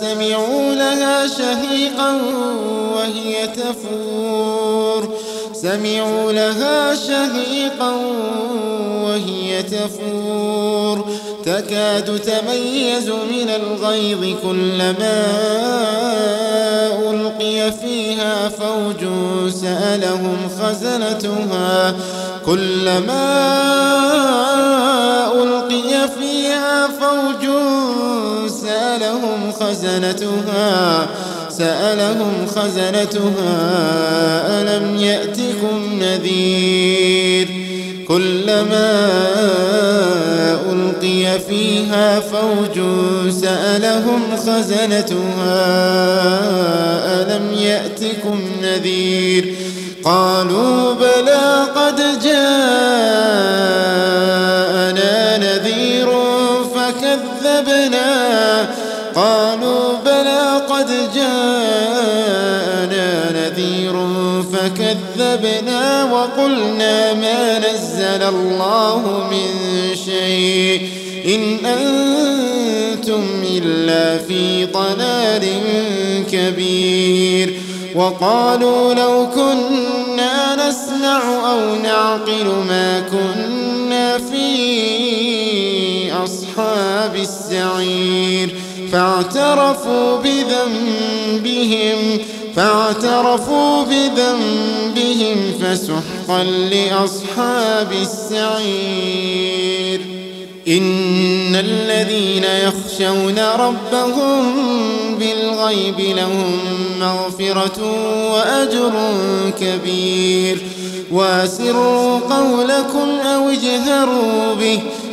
سمعوا لها شهيقا وهي تفور. سمعوا لها شهيقا وهي تفور. تكاد تميز من الغيظ كلما ألقي فيها فوج سألهم خزنتها. كلما ألقي فيها فوج خزنتها سألهم خزنتها ألم يأتكم نذير؟ كلما ألقي فيها فوج سألهم خزنتها ألم يأتكم نذير؟ قالوا بلى قد جاءنا جاءنا نذير فكذبنا وقلنا ما نزل الله من شيء. إن أنتم إلا في ضلال كبير. وقالوا لو كنا نسمع أو نعقل ما كنا في أصحاب السعير فاعترفوا بذنبهم فاعترفوا بذنبهم فسحقا لأصحاب السعير. إن الذين يخشون ربهم بالغيب لهم مغفرة وأجر كبير. واسروا قولكم أو اجهروا به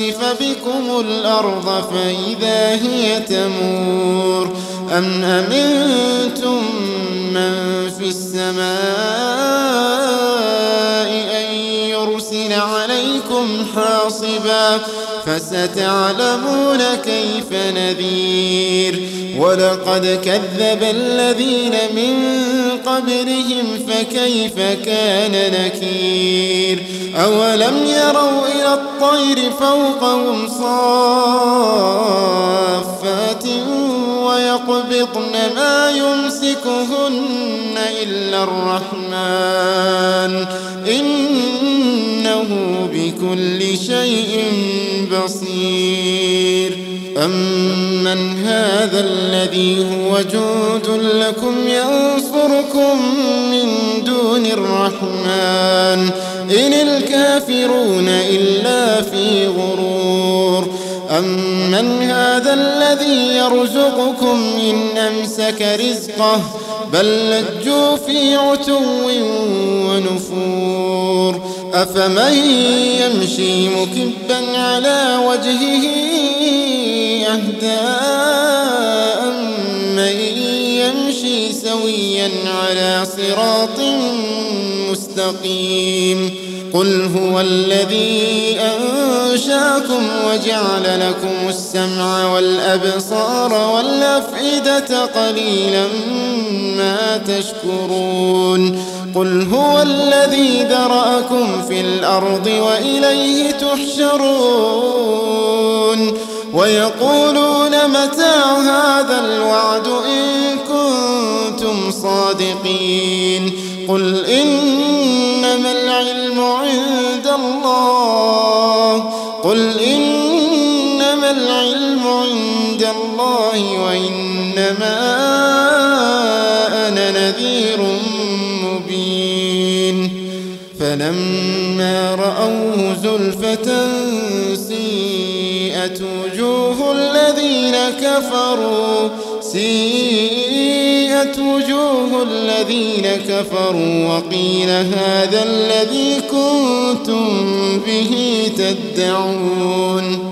يخسف بكم الأرض فإذا هي تمور أم أمنتم من في السماء أن يرسل عليكم حاصبا فستعلمون كيف نذير. ولقد كذب الذين من قبلهم فكيف كان نكير. أولم يروا إلى الطير فوقهم صافات ويقبضن ما يمسكهن إلا الرحمن. إنه بكل شيء بصير. أمن هذا الذي هو جند لكم ينصركم من دون الرحمن. إن الكافرون إلا في غرور. أمن هذا الذي يرزقكم إن أمسك رزقه بل لجوا في عتو ونفور. أفمن يمشي مكبا على وجهه يهدى أمن يمشي سويا على صراط مستقيم قل هو الذي أنشاكم وجعل لكم السمع والأبصار والأفئدة قليلا ما تشكرون. قل هو الذي ذرأكم في الأرض وإليه تحشرون. ويقولون متى هذا الوعد إن كنتم صادقين. قل إنما العلم عند الله وإنما أنا نذير مبين. فلما رأوه زلفة سيئت وجوه الذين كفروا سيئت وجوه الذين كفروا وقيل هذا الذي كنتم به تدعون.